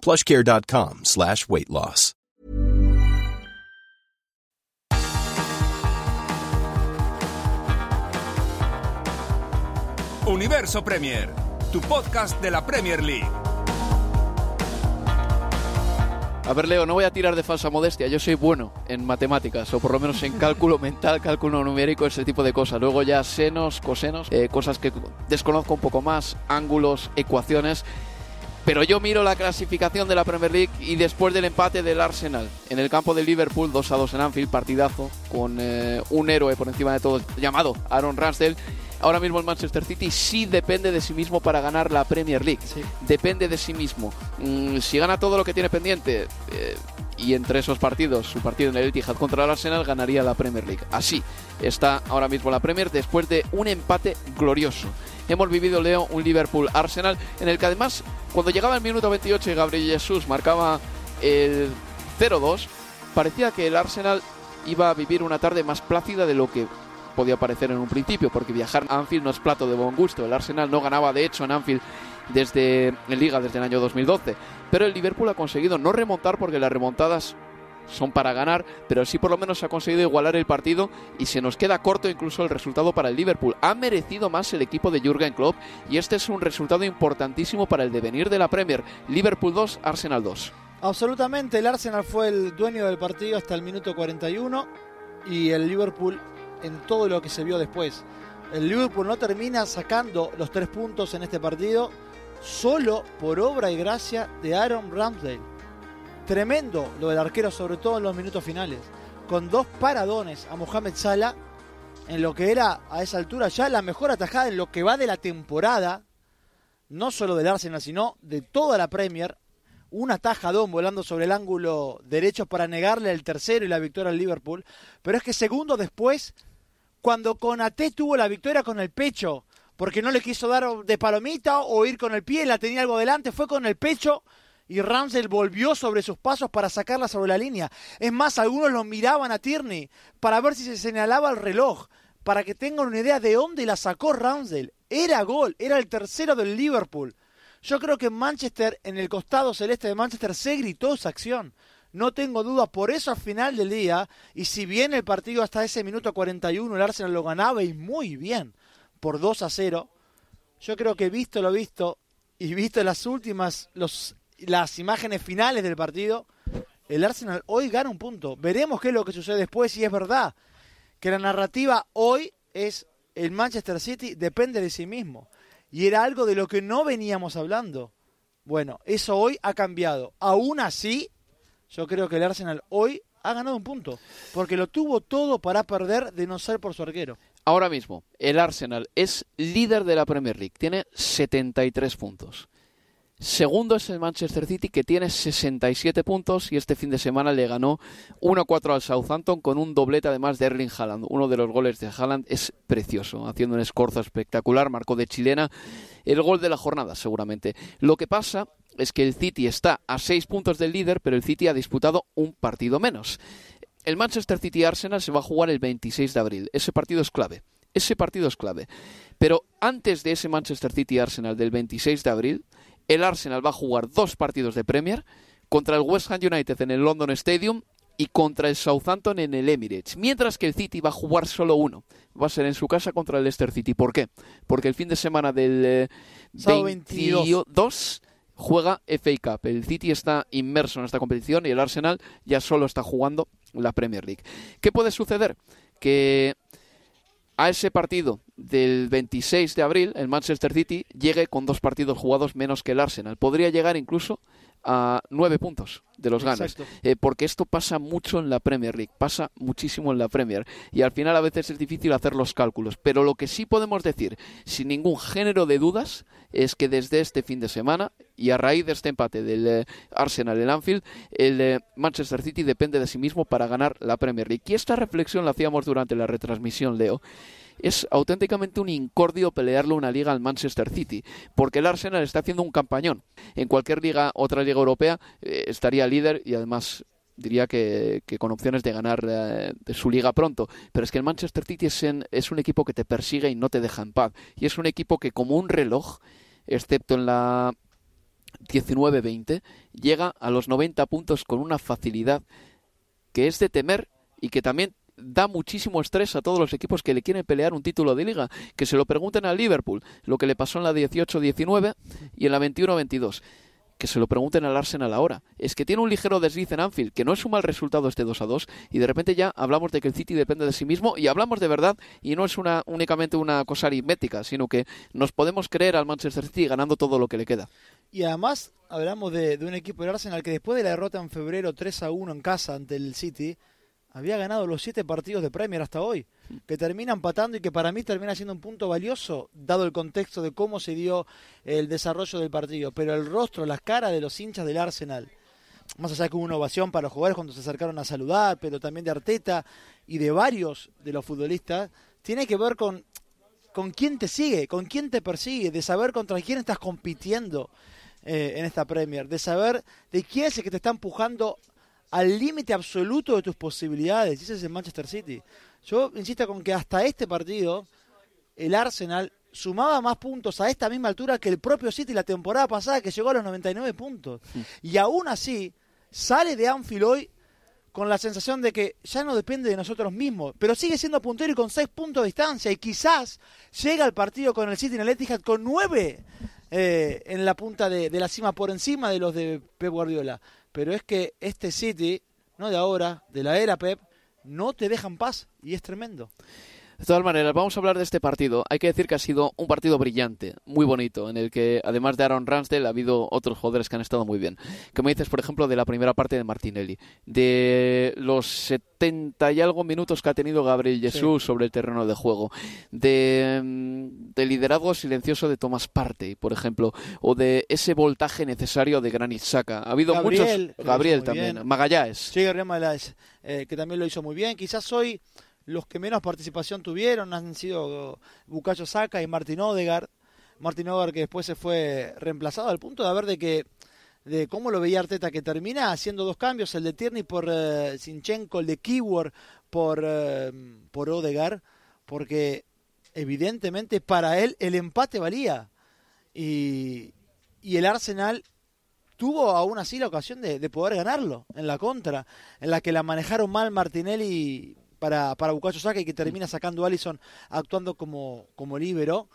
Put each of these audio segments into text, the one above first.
plushcare.com slash weight loss. Universo Premier, tu podcast de la Premier League. A ver, Leo, no voy a tirar de falsa modestia. Yo soy bueno en matemáticas, o por lo menos en cálculo mental, cálculo numérico, ese tipo de cosas. Luego ya senos, cosenos, eh, cosas que desconozco un poco más, ángulos, ecuaciones. Pero yo miro la clasificación de la Premier League y después del empate del Arsenal en el campo de Liverpool, 2 a 2 en Anfield, partidazo, con eh, un héroe por encima de todo, llamado Aaron Ramsdale. Ahora mismo el Manchester City sí depende de sí mismo para ganar la Premier League. Depende de sí mismo. Mm, si gana todo lo que tiene pendiente, eh, y entre esos partidos, su partido en el Etihad contra el Arsenal, ganaría la Premier League. Así está ahora mismo la Premier después de un empate glorioso. Hemos vivido, Leo, un Liverpool-Arsenal en el que además, cuando llegaba el minuto 28 y Gabriel Jesús marcaba el 0-2, parecía que el Arsenal iba a vivir una tarde más plácida de lo que podía parecer en un principio, porque viajar a Anfield no es plato de buen gusto. El Arsenal no ganaba, de hecho, en Anfield desde en Liga desde el año 2012. Pero el Liverpool ha conseguido no remontar porque las remontadas son para ganar, pero sí por lo menos ha conseguido igualar el partido y se nos queda corto incluso el resultado para el Liverpool. Ha merecido más el equipo de Jürgen Klopp y este es un resultado importantísimo para el devenir de la Premier. Liverpool 2, Arsenal 2. Absolutamente, el Arsenal fue el dueño del partido hasta el minuto 41 y el Liverpool en todo lo que se vio después. El Liverpool no termina sacando los tres puntos en este partido solo por obra y gracia de Aaron Ramsdale. Tremendo lo del arquero, sobre todo en los minutos finales. Con dos paradones a Mohamed Salah, en lo que era a esa altura ya la mejor atajada en lo que va de la temporada, no solo del Arsenal, sino de toda la Premier. Un atajadón volando sobre el ángulo derecho para negarle el tercero y la victoria al Liverpool. Pero es que segundo después, cuando Konaté tuvo la victoria con el pecho, porque no le quiso dar de palomita o ir con el pie, la tenía algo delante, fue con el pecho y Ramsel volvió sobre sus pasos para sacarla sobre la línea. Es más, algunos lo miraban a Tierney para ver si se señalaba el reloj, para que tengan una idea de dónde la sacó Ramsdale. Era gol, era el tercero del Liverpool. Yo creo que en Manchester, en el costado celeste de Manchester, se gritó esa acción. No tengo duda, por eso al final del día, y si bien el partido hasta ese minuto 41 el Arsenal lo ganaba y muy bien, por 2 a 0, yo creo que visto lo visto y visto las últimas, los, las imágenes finales del partido, el Arsenal hoy gana un punto. Veremos qué es lo que sucede después, si es verdad que la narrativa hoy es el Manchester City depende de sí mismo. Y era algo de lo que no veníamos hablando. Bueno, eso hoy ha cambiado. Aún así, yo creo que el Arsenal hoy ha ganado un punto. Porque lo tuvo todo para perder de no ser por su arquero. Ahora mismo, el Arsenal es líder de la Premier League. Tiene 73 puntos. Segundo es el Manchester City que tiene 67 puntos y este fin de semana le ganó 1-4 al Southampton con un doblete además de Erling Haaland. Uno de los goles de Haaland es precioso, haciendo un escorzo espectacular, marcó de chilena el gol de la jornada seguramente. Lo que pasa es que el City está a 6 puntos del líder, pero el City ha disputado un partido menos. El Manchester City Arsenal se va a jugar el 26 de abril. Ese partido es clave. Ese partido es clave. Pero antes de ese Manchester City Arsenal del 26 de abril, el Arsenal va a jugar dos partidos de Premier contra el West Ham United en el London Stadium y contra el Southampton en el Emirates, mientras que el City va a jugar solo uno. Va a ser en su casa contra el Leicester City. ¿Por qué? Porque el fin de semana del eh, 22 22. juega FA Cup. El City está inmerso en esta competición y el Arsenal ya solo está jugando la Premier League. ¿Qué puede suceder? Que a ese partido del 26 de abril, el Manchester City llegue con dos partidos jugados menos que el Arsenal. Podría llegar incluso a nueve puntos de los ganes. Eh, porque esto pasa mucho en la Premier League, pasa muchísimo en la Premier. Y al final a veces es difícil hacer los cálculos. Pero lo que sí podemos decir, sin ningún género de dudas, es que desde este fin de semana y a raíz de este empate del eh, Arsenal en Anfield, el eh, Manchester City depende de sí mismo para ganar la Premier League. Y esta reflexión la hacíamos durante la retransmisión, Leo es auténticamente un incordio pelearle una liga al Manchester City, porque el Arsenal está haciendo un campañón. En cualquier liga, otra liga europea, eh, estaría líder y además diría que, con opciones de ganar eh, de su liga pronto. Pero es que el Manchester City es, es un equipo que te persigue y no te deja en paz. Y es un equipo que como un reloj, excepto en la 19-20, llega a los 90 puntos con una facilidad que es de temer y que también da muchísimo estrés a todos los equipos que le quieren pelear un título de liga. Que se lo pregunten al Liverpool, lo que le pasó en la 18-19 y en la 21-22. Que se lo pregunten al Arsenal ahora. Es que tiene un ligero desliz en Anfield, que no es un mal resultado este 2 a 2, y de repente ya hablamos de que el City depende de sí mismo, y hablamos de verdad, y no es una, únicamente una cosa aritmética, sino que nos podemos creer al Manchester City ganando todo lo que le queda. Y además hablamos de, de un equipo del Arsenal que después de la derrota en febrero 3 a 1 en casa ante el City, había ganado los siete partidos de Premier hasta hoy, que termina empatando y que para mí termina siendo un punto valioso, dado el contexto de cómo se dio el desarrollo del partido. Pero el rostro, las caras de los hinchas del Arsenal, más allá que hubo una ovación para los jugadores cuando se acercaron a saludar, pero también de Arteta y de varios de los futbolistas, tiene que ver con, con quién te sigue, con quién te persigue, de saber contra quién estás compitiendo eh, en esta Premier, de saber de quién es el que te está empujando al límite absoluto de tus posibilidades. Y ese es el Manchester City. Yo insisto con que hasta este partido el Arsenal sumaba más puntos a esta misma altura que el propio City la temporada pasada que llegó a los 99 puntos. Y aún así sale de Anfield hoy con la sensación de que ya no depende de nosotros mismos, pero sigue siendo puntero y con 6 puntos de distancia y quizás llega al partido con el City en el Etihad con 9 eh, en la punta de, de la cima por encima de los de Pep Guardiola pero es que este City, no de ahora, de la era Pep, no te deja en paz y es tremendo. De todas maneras, vamos a hablar de este partido. Hay que decir que ha sido un partido brillante, muy bonito, en el que además de Aaron Ramsdale ha habido otros jugadores que han estado muy bien. ¿Qué me dices, por ejemplo, de la primera parte de Martinelli? De los 70 y algo minutos que ha tenido Gabriel Jesús sobre el terreno de juego. De, mm, de liderazgo silencioso de Tomás Partey, por ejemplo. O de ese voltaje necesario de Granit Xhaka. Ha habido Gabriel, muchos... Gabriel también. Magallanes. Sí, Gabriel Magallanes, eh, que también lo hizo muy bien. Quizás hoy los que menos participación tuvieron han sido Bucayo Saca y Martín Odegaard. Martín Odegaard que después se fue reemplazado al punto de haber de que de cómo lo veía Arteta que termina haciendo dos cambios, el de Tierney por uh, Sinchenko, el de Keyword por, uh, por Odegaard, porque evidentemente para él el empate valía. Y, y el Arsenal tuvo aún así la ocasión de, de, poder ganarlo en la contra, en la que la manejaron mal Martinelli para, para Bukayo Saka y que termina sacando a Allison actuando como, como líbero.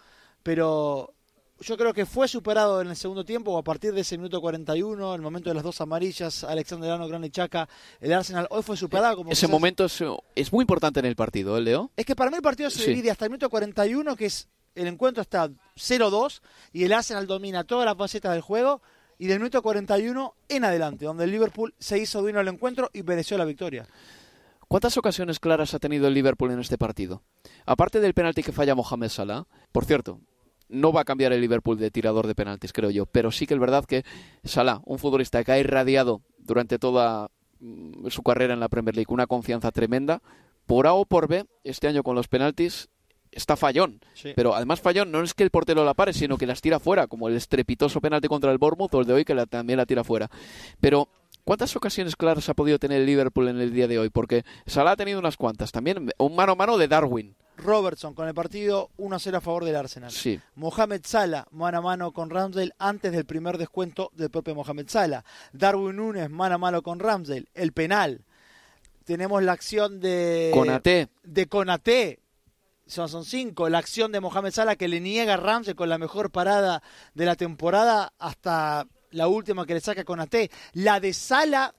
Pero yo creo que fue superado en el segundo tiempo, a partir de ese minuto 41, el momento de las dos amarillas, Alexander Arno, Gran Chaca, el Arsenal hoy fue superado. Como ese momento es, es, muy importante en el partido, ¿eh, Leo? Es que para mí el partido se divide hasta el minuto 41, que es el encuentro está 0-2, y el Arsenal domina todas las facetas del juego, y del minuto 41 en adelante, donde el Liverpool se hizo dueño del encuentro y mereció la victoria. ¿Cuántas ocasiones claras ha tenido el Liverpool en este partido? Aparte del penalti que falla Mohamed Salah, por cierto, no va a cambiar el Liverpool de tirador de penaltis, creo yo, pero sí que es verdad que Salah, un futbolista que ha irradiado durante toda mm, su carrera en la Premier League una confianza tremenda, por A o por B, este año con los penaltis está fallón. Sí. Pero además fallón no es que el portero la pare, sino que las tira fuera, como el estrepitoso penalti contra el Bournemouth o el de hoy que la, también la tira fuera. Pero ¿Cuántas ocasiones claras ha podido tener el Liverpool en el día de hoy? Porque Salah ha tenido unas cuantas. También un mano a mano de Darwin. Robertson con el partido 1-0 a favor del Arsenal. Sí. Mohamed Salah mano a mano con Ramsdale antes del primer descuento del propio Mohamed Salah. Darwin Núñez mano a mano con Ramsdale. El penal. Tenemos la acción de Conate. De Conate. Son, son cinco. La acción de Mohamed Salah que le niega a Ramsdale con la mejor parada de la temporada hasta la última que le saca con AT, la de Sala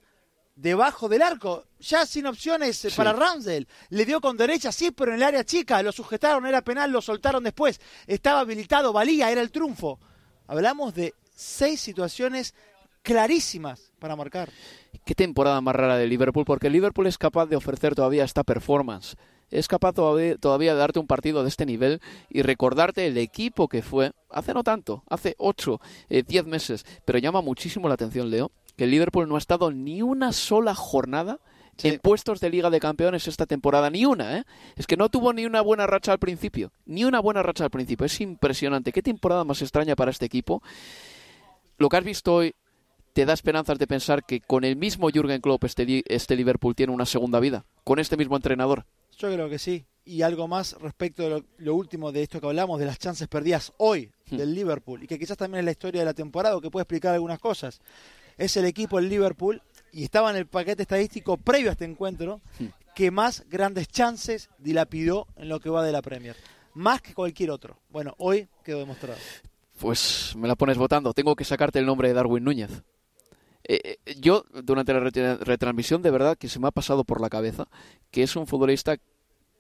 debajo del arco, ya sin opciones eh, para Ramsdale. Le dio con derecha, sí, pero en el área chica, lo sujetaron, era penal, lo soltaron después. Estaba habilitado, valía, era el triunfo. Hablamos de seis situaciones clarísimas para marcar. Qué temporada más rara de Liverpool, porque Liverpool es capaz de ofrecer todavía esta performance. Es capaz todavía, todavía de darte un partido de este nivel y recordarte el equipo que fue hace no tanto, hace 8, 10 eh, meses. Pero llama muchísimo la atención, Leo, que el Liverpool no ha estado ni una sola jornada en puestos de Liga de Campeones esta temporada, ni una, ¿eh? Es que no tuvo ni una buena racha al principio, ni una buena racha al principio. Es impresionante. Qué temporada más extraña para este equipo. Lo que has visto hoy te da esperanzas de pensar que con el mismo Jürgen Klopp este, este Liverpool tiene una segunda vida, con este mismo entrenador. Yo creo que sí. Y algo más respecto de lo, último de esto que hablamos, de las chances perdidas hoy hmm. del Liverpool, y que quizás también es la historia de la temporada, o que puede explicar algunas cosas. Es el equipo del Liverpool, y estaba en el paquete estadístico previo a este encuentro, hmm. que más grandes chances dilapidó en lo que va de la Premier. Más que cualquier otro. Bueno, hoy quedó demostrado. Pues me la pones votando. Tengo que sacarte el nombre de Darwin Núñez. Eh, eh, yo, durante la retransmisión, de verdad que se me ha pasado por la cabeza que es un futbolista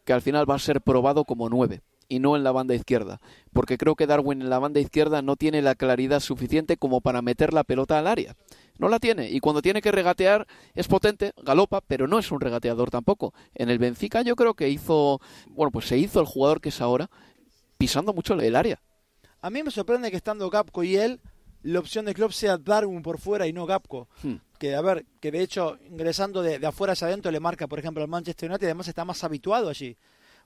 que al final va a ser probado como nueve y no en la banda izquierda, porque creo que Darwin en la banda izquierda no tiene la claridad suficiente como para meter la pelota al área. No la tiene, y cuando tiene que regatear es potente, galopa, pero no es un regateador tampoco. En el Benfica yo creo que hizo, bueno, pues se hizo el jugador que es ahora, pisando mucho el área. A mí me sorprende que estando Capco y él la opción de club sea Darwin por fuera y no Gapco. Hmm. Que, a ver, que de hecho, ingresando de, afuera hacia adentro le marca, por ejemplo, al Manchester United y además está más habituado allí.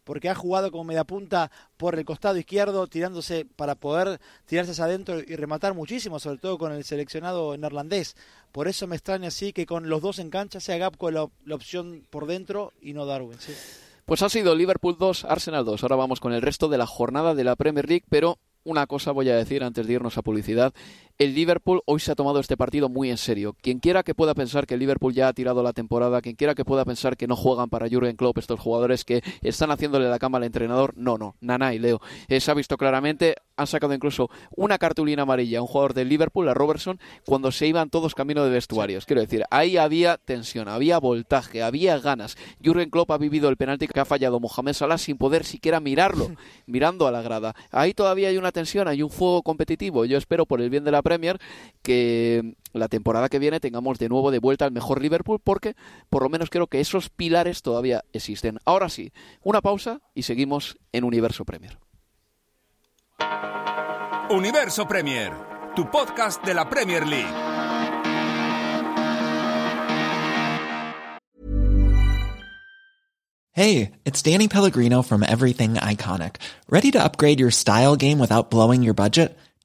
Porque ha jugado como mediapunta por el costado izquierdo, tirándose para poder tirarse hacia adentro y rematar muchísimo, sobre todo con el seleccionado neerlandés. Por eso me extraña así que con los dos en cancha sea Gapco la, opción por dentro y no Darwin. Pues ha sido Liverpool 2, Arsenal 2. Ahora vamos con el resto de la jornada de la Premier League, pero una cosa voy a decir antes de irnos a publicidad. El Liverpool hoy se ha tomado este partido muy en serio. Quien quiera que pueda pensar que el Liverpool ya ha tirado la temporada, quien quiera que pueda pensar que no juegan para Jurgen Klopp estos jugadores que están haciéndole la cama al entrenador, no, no, Nana y Leo. Eh, se ha visto claramente, han sacado incluso una cartulina amarilla a un jugador del Liverpool, a Robertson, cuando se iban todos camino de vestuarios. Quiero decir, ahí había tensión, había voltaje, había ganas. Jurgen Klopp ha vivido el penalti que ha fallado Mohamed Salah sin poder siquiera mirarlo, mirando a la grada. Ahí todavía hay una tensión, hay un fuego competitivo. Yo espero por el bien de la Premier que la temporada que viene tengamos de nuevo de vuelta al mejor Liverpool porque por lo menos creo que esos pilares todavía existen. Ahora sí, una pausa y seguimos en Universo Premier. Universo Premier, tu podcast de la Premier League. Hey, it's Danny Pellegrino from Everything Iconic. Ready to upgrade your style game without blowing your budget?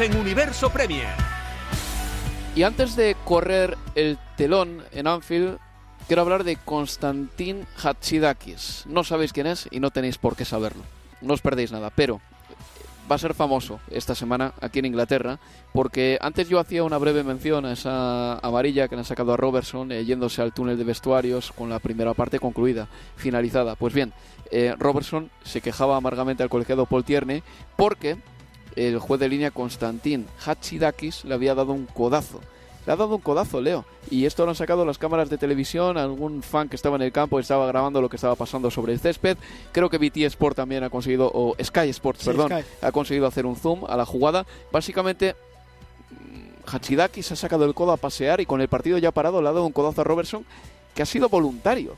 En Universo Premier. Y antes de correr el telón en Anfield, quiero hablar de Konstantin Hatsidakis. No sabéis quién es y no tenéis por qué saberlo. No os perdéis nada, pero va a ser famoso esta semana aquí en Inglaterra, porque antes yo hacía una breve mención a esa amarilla que le han sacado a Robertson eh, yéndose al túnel de vestuarios con la primera parte concluida, finalizada. Pues bien, eh, Robertson se quejaba amargamente al colegiado Paul Tierney porque el juez de línea Konstantin Hatsidakis le había dado un codazo le ha dado un codazo, Leo. Y esto lo han sacado las cámaras de televisión. Algún fan que estaba en el campo estaba grabando lo que estaba pasando sobre el césped. Creo que BT Sport también ha conseguido, o Sky Sports, perdón, ha conseguido hacer un zoom a la jugada. Básicamente, mm, Hachidaki se ha sacado el codo a pasear y con el partido ya parado le ha dado un codazo a Robertson que ha sido voluntario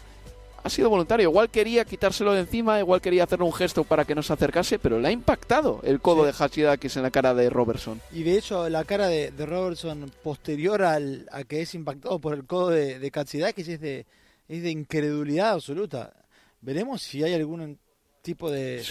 ha sido voluntario. Igual quería quitárselo de encima, igual quería hacer un gesto para que no se acercase, pero le ha impactado el codo de Hachidakis en la cara de Robertson. Y de hecho, la cara de, Robertson posterior al, a que es impactado por el codo de, de Hachidakis es de, es de incredulidad absoluta. Veremos si hay algún tipo de,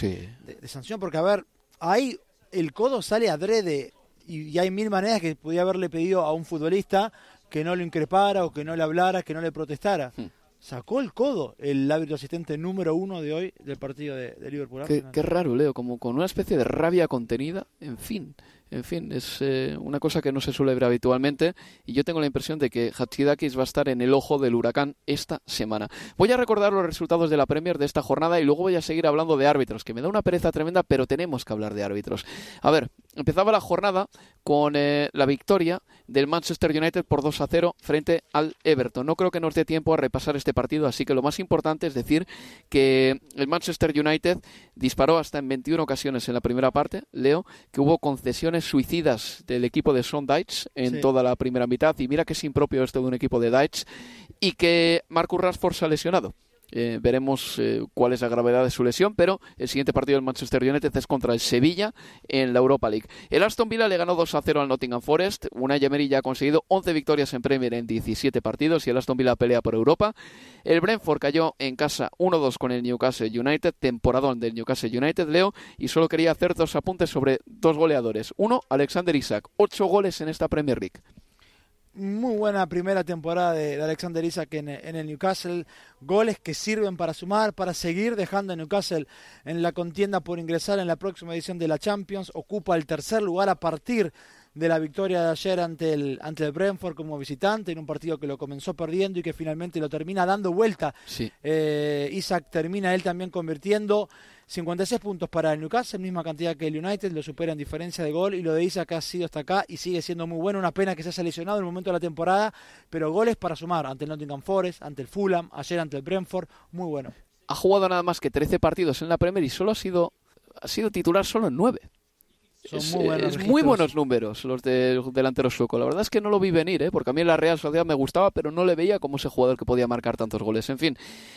de, sanción, porque a ver, ahí el codo sale adrede y, hay mil maneras que podía haberle pedido a un futbolista que no lo increpara o que no le hablara, que no le protestara. Hmm sacó el codo el árbitro asistente número uno de hoy del partido de, Liverpool. Qué, qué, raro, Leo, como con una especie de rabia contenida, en fin. En fin, es eh, una cosa que no se suele ver habitualmente y yo tengo la impresión de que Hachidakis va a estar en el ojo del huracán esta semana. Voy a recordar los resultados de la Premier de esta jornada y luego voy a seguir hablando de árbitros, que me da una pereza tremenda, pero tenemos que hablar de árbitros. A ver, empezaba la jornada con eh, la victoria del Manchester United por 2 a 0 frente al Everton. No creo que nos dé tiempo a repasar este partido, así que lo más importante es decir que el Manchester United disparó hasta en 21 ocasiones en la primera parte, Leo, que hubo concesiones suicidas del equipo de Son Deitch en toda la primera mitad. Y mira que es impropio esto de un equipo de Deitch. Y que Marcus Rashford se ha lesionado. Eh, veremos eh, cuál es la gravedad de su lesión, pero el siguiente partido del Manchester United es contra el Sevilla en la Europa League. El Aston Villa le ganó 2 a 0 al Nottingham Forest. Una Emery ya ha conseguido 11 victorias en Premier en 17 partidos y el Aston Villa pelea por Europa. El Brentford cayó en casa 1-2 con el Newcastle United, temporadón del Newcastle United, Leo, y solo quería hacer dos apuntes sobre dos goleadores. Uno, Alexander Isaac, 8 goles en esta Premier League muy buena primera temporada de, Alexander Isaac en, el Newcastle. Goles que sirven para sumar, para seguir dejando a Newcastle en la contienda por ingresar en la próxima edición de la Champions. Ocupa el tercer lugar a partir de la victoria de ayer ante el, ante el Brentford como visitante en un partido que lo comenzó perdiendo y que finalmente lo termina dando vuelta. Eh, Isaac termina él también convirtiendo 56 puntos para el Newcastle, misma cantidad que el United, lo supera en diferencia de gol y lo de Isaac ha sido hasta acá y sigue siendo muy bueno. Una pena que se haya lesionado en el momento de la temporada, pero goles para sumar ante el Nottingham Forest, ante el Fulham, ayer ante el Brentford, muy bueno. Ha jugado nada más que 13 partidos en la Premier y solo ha sido, ha sido titular solo en 9 es, muy, buenos números los del delantero sueco. La verdad es que no lo vi venir, ¿eh? porque a mí en la Real Sociedad me gustaba, pero no le veía como ese jugador que podía marcar tantos goles. En fin,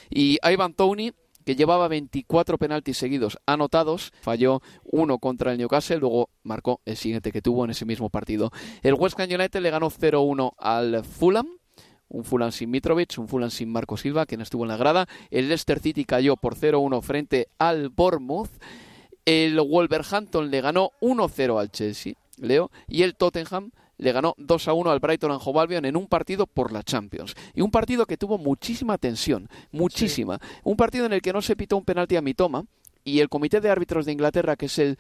y Ivan Tony que llevaba 24 penaltis seguidos anotados, falló uno contra el Newcastle, luego marcó el siguiente que tuvo en ese mismo partido. El West Ham United le ganó 0-1 al Fulham, un Fulham sin Mitrovic, un Fulham sin Marco Silva, quien estuvo en la grada. El Leicester City cayó por 0-1 frente al Bournemouth. El Wolverhampton le ganó 1-0 al Chelsea, Leo, y el Tottenham le ganó 2 1 al Brighton and Hove Albion en un partido por la Champions. Y un partido que tuvo muchísima tensión, muchísima. Un partido en el que no se pitó un penalti a Mitoma y el Comité de Árbitros de Inglaterra, que es el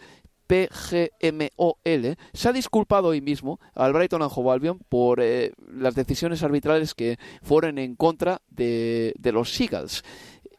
PGMOL, se ha disculpado hoy mismo al Brighton and Hove Albion por eh, las decisiones arbitrales que fueron en contra de, de los Seagulls.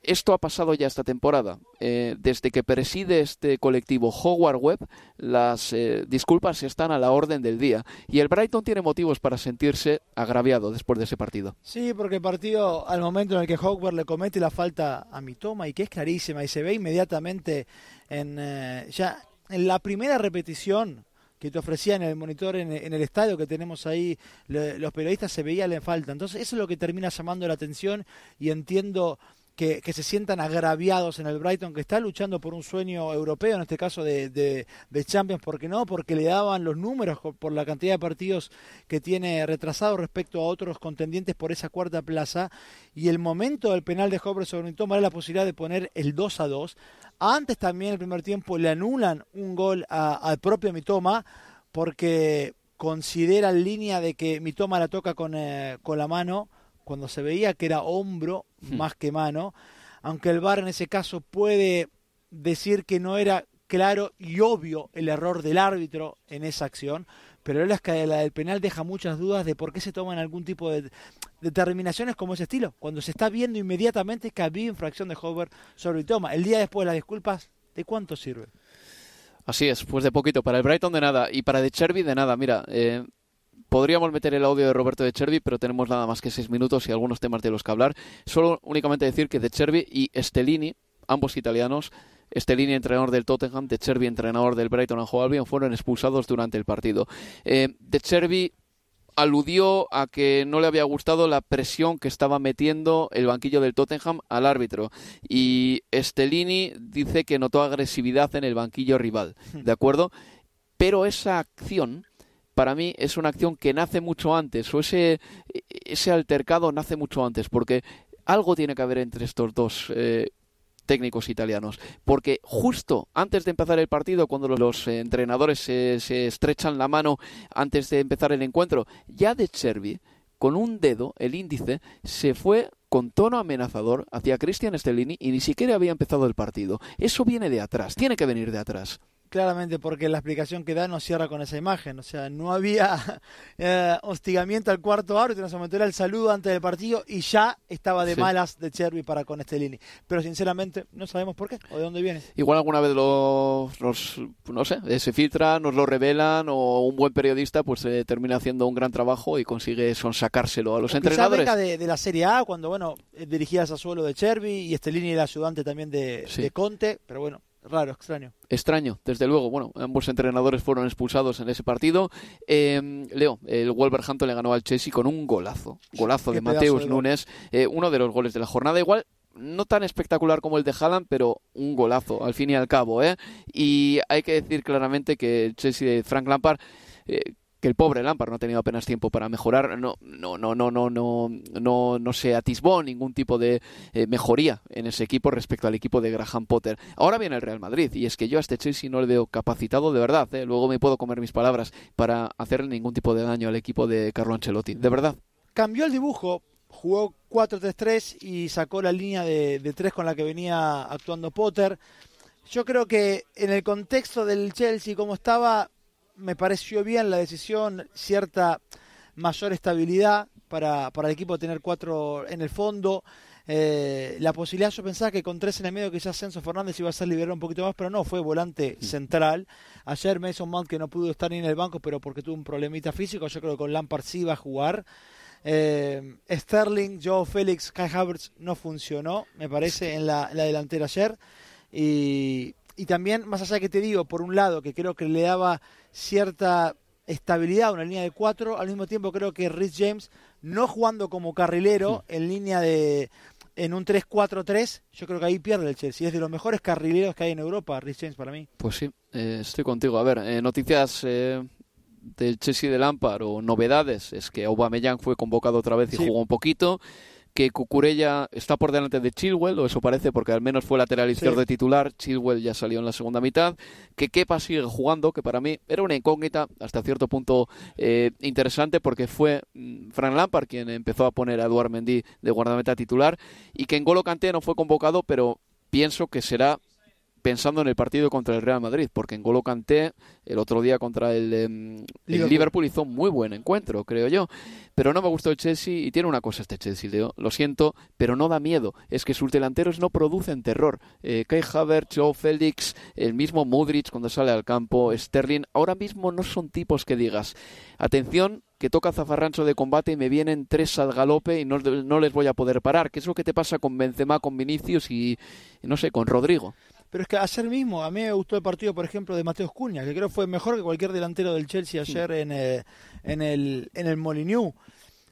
Esto ha pasado ya esta temporada. Eh, desde que preside este colectivo Howard Webb, las eh, disculpas están a la orden del día. Y el Brighton tiene motivos para sentirse agraviado después de ese partido. Sí, porque el partido, al momento en el que Howard le comete la falta a Mitoma, y que es clarísima, y se ve inmediatamente en, eh, ya en la primera repetición que te ofrecían en el monitor en, el estadio que tenemos ahí, los periodistas se veía la falta. Entonces eso es lo que termina llamando la atención y entiendo que, se sientan agraviados en el Brighton, que está luchando por un sueño europeo, en este caso de, de, Champions, ¿por qué no? Porque le daban los números por la cantidad de partidos que tiene retrasado respecto a otros contendientes por esa cuarta plaza, y el momento del penal de Hobre sobre Mitoma era la posibilidad de poner el 2 a 2. Antes también el primer tiempo le anulan un gol al propio Mitoma, porque considera en línea de que mi toma la toca con, eh, con la mano, cuando se veía que era hombro Hmm. más que mano, aunque el VAR en ese caso puede decir que no era claro y obvio el error del árbitro en esa acción, pero la la del penal deja muchas dudas de por qué se toman algún tipo de determinaciones como ese estilo, cuando se está viendo inmediatamente que había infracción de Hover sobre el toma. El día después de las disculpas, ¿de cuánto sirve? Así es, pues de poquito. Para el Brighton de nada. Y para De Cherby de nada. Mira, eh, podríamos meter el audio de Roberto De Cherby, pero tenemos nada más que seis minutos y algunos temas de los que hablar. Solo únicamente decir que De Cherby y Stellini, ambos italianos, Stellini, entrenador del Tottenham, De Cherby, entrenador del Brighton and Albion, fueron expulsados durante el partido. Eh, de Cherby aludió a que no le había gustado la presión que estaba metiendo el banquillo del Tottenham al árbitro y Stellini dice que notó agresividad en el banquillo rival, ¿de acuerdo? Pero esa acción para mí es una acción que nace mucho antes o ese altercado nace mucho antes porque algo tiene que haber entre estos dos eh, técnicos italianos. Porque justo antes de empezar el partido, cuando los, entrenadores se, se estrechan la mano antes de empezar el encuentro, ya de Chervi, con un dedo, el índice, se fue con tono amenazador hacia Cristian Stellini y ni siquiera había empezado el partido. Eso viene de atrás, tiene que venir de atrás. Claramente porque la explicación que da no cierra con esa imagen, o sea, no había eh, hostigamiento al cuarto árbitro, en ese momento era el saludo antes del partido y ya estaba de Sí. malas de Cherby para con Stellini. Pero sinceramente no sabemos por qué o de dónde viene. Igual alguna vez los, los- no sé, eh, se filtra, nos lo revelan o un buen periodista pues eh, termina haciendo un gran trabajo y consigue sonsacárselo a los O entrenadores. venga de, de la Serie A, cuando bueno eh, dirigía a Sassuolo de Cherby y Stellini era ayudante también de, Sí. de Conte, pero bueno, raro, extraño. Extraño, desde luego. Bueno, ambos entrenadores fueron expulsados en ese partido. Eh, Leo, el Wolverhampton le ganó al Chelsea con un golazo. Golazo de Mateus de. Nunes. eh, uno de los goles de la jornada. Igual no tan espectacular como el de Haaland, pero un golazo, al fin y al cabo. ¿eh? Y hay que decir claramente que el Chelsea de Frank Lampard... eh, que el pobre Lampard no ha tenido apenas tiempo para mejorar, no, no, no, no, no, no, no, no se atisbó ningún tipo de eh, mejoría en ese equipo respecto al equipo de Graham Potter. Ahora viene el Real Madrid y es que yo a este Chelsea no le veo capacitado de verdad. ¿eh? Luego me puedo comer mis palabras para hacerle ningún tipo de daño al equipo de Carlo Ancelotti. De verdad. Cambió el dibujo, jugó 4-3-3 y sacó la línea de, de 3 con la que venía actuando Potter. Yo creo que en el contexto del Chelsea, como estaba, me pareció bien la decisión, cierta mayor estabilidad para, para el equipo tener cuatro en el fondo. Eh, la posibilidad, yo pensaba que con tres en el medio quizás Censo Fernández iba a ser liberado un poquito más, pero no, fue volante central. Ayer Mason Mount que no pudo estar ni en el banco, pero porque tuvo un problemita físico, yo creo que con Lampard sí iba a jugar. Eh, Sterling, Joe Félix, Kai Havertz no funcionó, me parece, en la, la delantera ayer. Y, y también, más allá que te digo, por un lado, que creo que le daba cierta estabilidad a una línea de cuatro, al mismo tiempo creo que Rhys James, no jugando como carrilero, en línea de en un 3-4-3, yo creo que ahí pierde el Chelsea. Es de los mejores carrileros que hay en Europa, Rhys James para mí. Pues sí, eh, estoy contigo. A ver, eh, noticias eh, del Chelsea de Lampard o novedades es que Aubameyang fue convocado otra vez y Sí. jugó un poquito. Que Cucurella está por delante de Chilwell, o eso parece, porque al menos fue lateral izquierdo Sí. de titular. Chilwell ya salió en la segunda mitad. Que Kepa sigue jugando, que para mí era una incógnita hasta cierto punto eh, interesante, porque fue mm, Frank Lampard quien empezó a poner a Eduard Mendy de guardameta titular. Y que N'Golo Kanté no fue convocado, pero pienso que será pensando en el partido contra el Real Madrid, porque en Golo Kanté el otro día contra el, em, el Liverpool. Liverpool. hizo un muy buen encuentro, creo yo. Pero no me gustó el Chelsea y tiene una cosa este Chelsea, Leo, lo siento, pero no da miedo. Es que sus delanteros no producen terror. Eh, Kai Havertz, Joe Félix, el mismo Mudrich cuando sale al campo, Sterling, ahora mismo no son tipos que digas, atención, que toca zafarrancho de combate y me vienen tres al galope y no, no les voy a poder parar. ¿Qué es lo que te pasa con Benzema, con Vinicius y, no sé, con Rodrigo? Pero es que ayer mismo, a mí me gustó el partido, por ejemplo, de Mateus Cunha, que creo fue mejor que cualquier delantero del Chelsea ayer en, eh, en el, en el Molineux.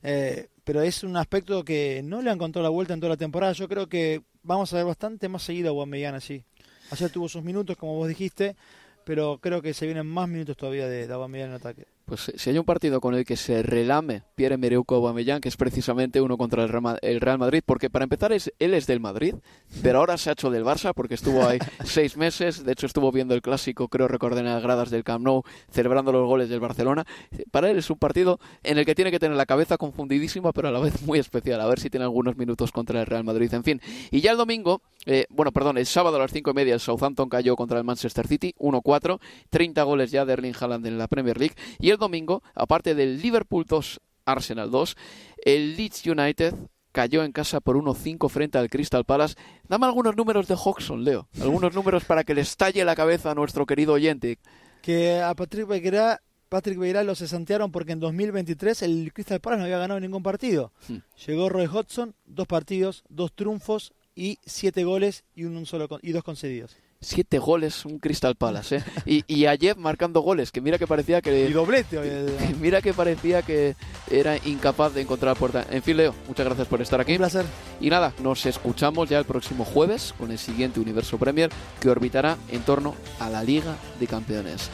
Eh, pero es un aspecto que no le han encontrado la vuelta en toda la temporada. Yo creo que vamos a ver bastante más seguido a Guamellán así. Ayer tuvo sus minutos, como vos dijiste, pero creo que se vienen más minutos todavía de, de Aubameyang en ataque. Pues si hay un partido con el que se relame Pierre-Emerick Aubameyang, que es precisamente uno contra el Real Ma- el Real Madrid, porque para empezar es, él es del Madrid, pero ahora se ha hecho del Barça porque estuvo ahí seis meses, de hecho estuvo viendo el clásico, creo recordar en las gradas del Camp Nou, celebrando los goles del Barcelona. Para él es un partido en el que tiene que tener la cabeza confundidísima, pero a la vez muy especial, a ver si tiene algunos minutos contra el Real Madrid. En fin, y ya el domingo, eh, bueno, perdón, el sábado a las cinco y media el Southampton cayó contra el Manchester City, 1-4, 30 goles ya de Erling Haaland en la Premier League, y el domingo, aparte del Liverpool 2, Arsenal 2, el Leeds United cayó en casa por 1-5 frente al Crystal Palace. Dame algunos números de Hodgson, Leo. Algunos números para que le estalle la cabeza a nuestro querido oyente. Que a Patrick Vieira, Patrick Vieira lo cesantearon porque en 2023 el Crystal Palace no había ganado ningún partido. Hmm. Llegó Roy Hodgson, dos partidos, dos triunfos y siete goles y, un solo y dos concedidos. Siete goles, un Crystal Palace, ¿eh? Y, y ayer marcando goles, que mira que parecía Y que... doblete hoy. el- Mira que parecía que era incapaz de encontrar la puerta. En fin, Leo, muchas gracias por estar aquí. Un placer. Y nada, nos escuchamos ya el próximo jueves con el siguiente Universo Premier que orbitará en torno a la Liga de Campeones.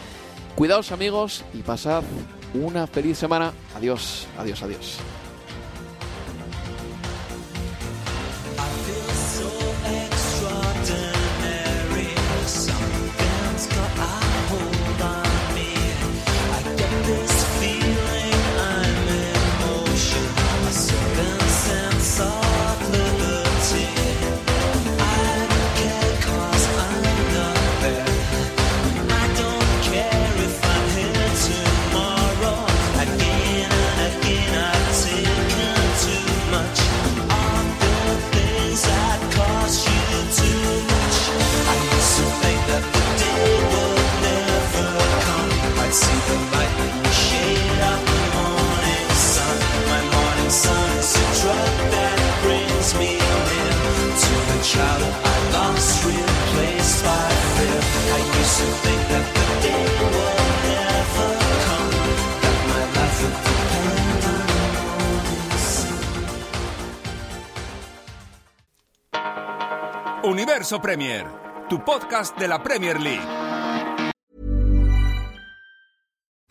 Cuidaos amigos y pasad una feliz semana. Adiós, adiós, adiós. Universo Premier, tu podcast de la Premier League.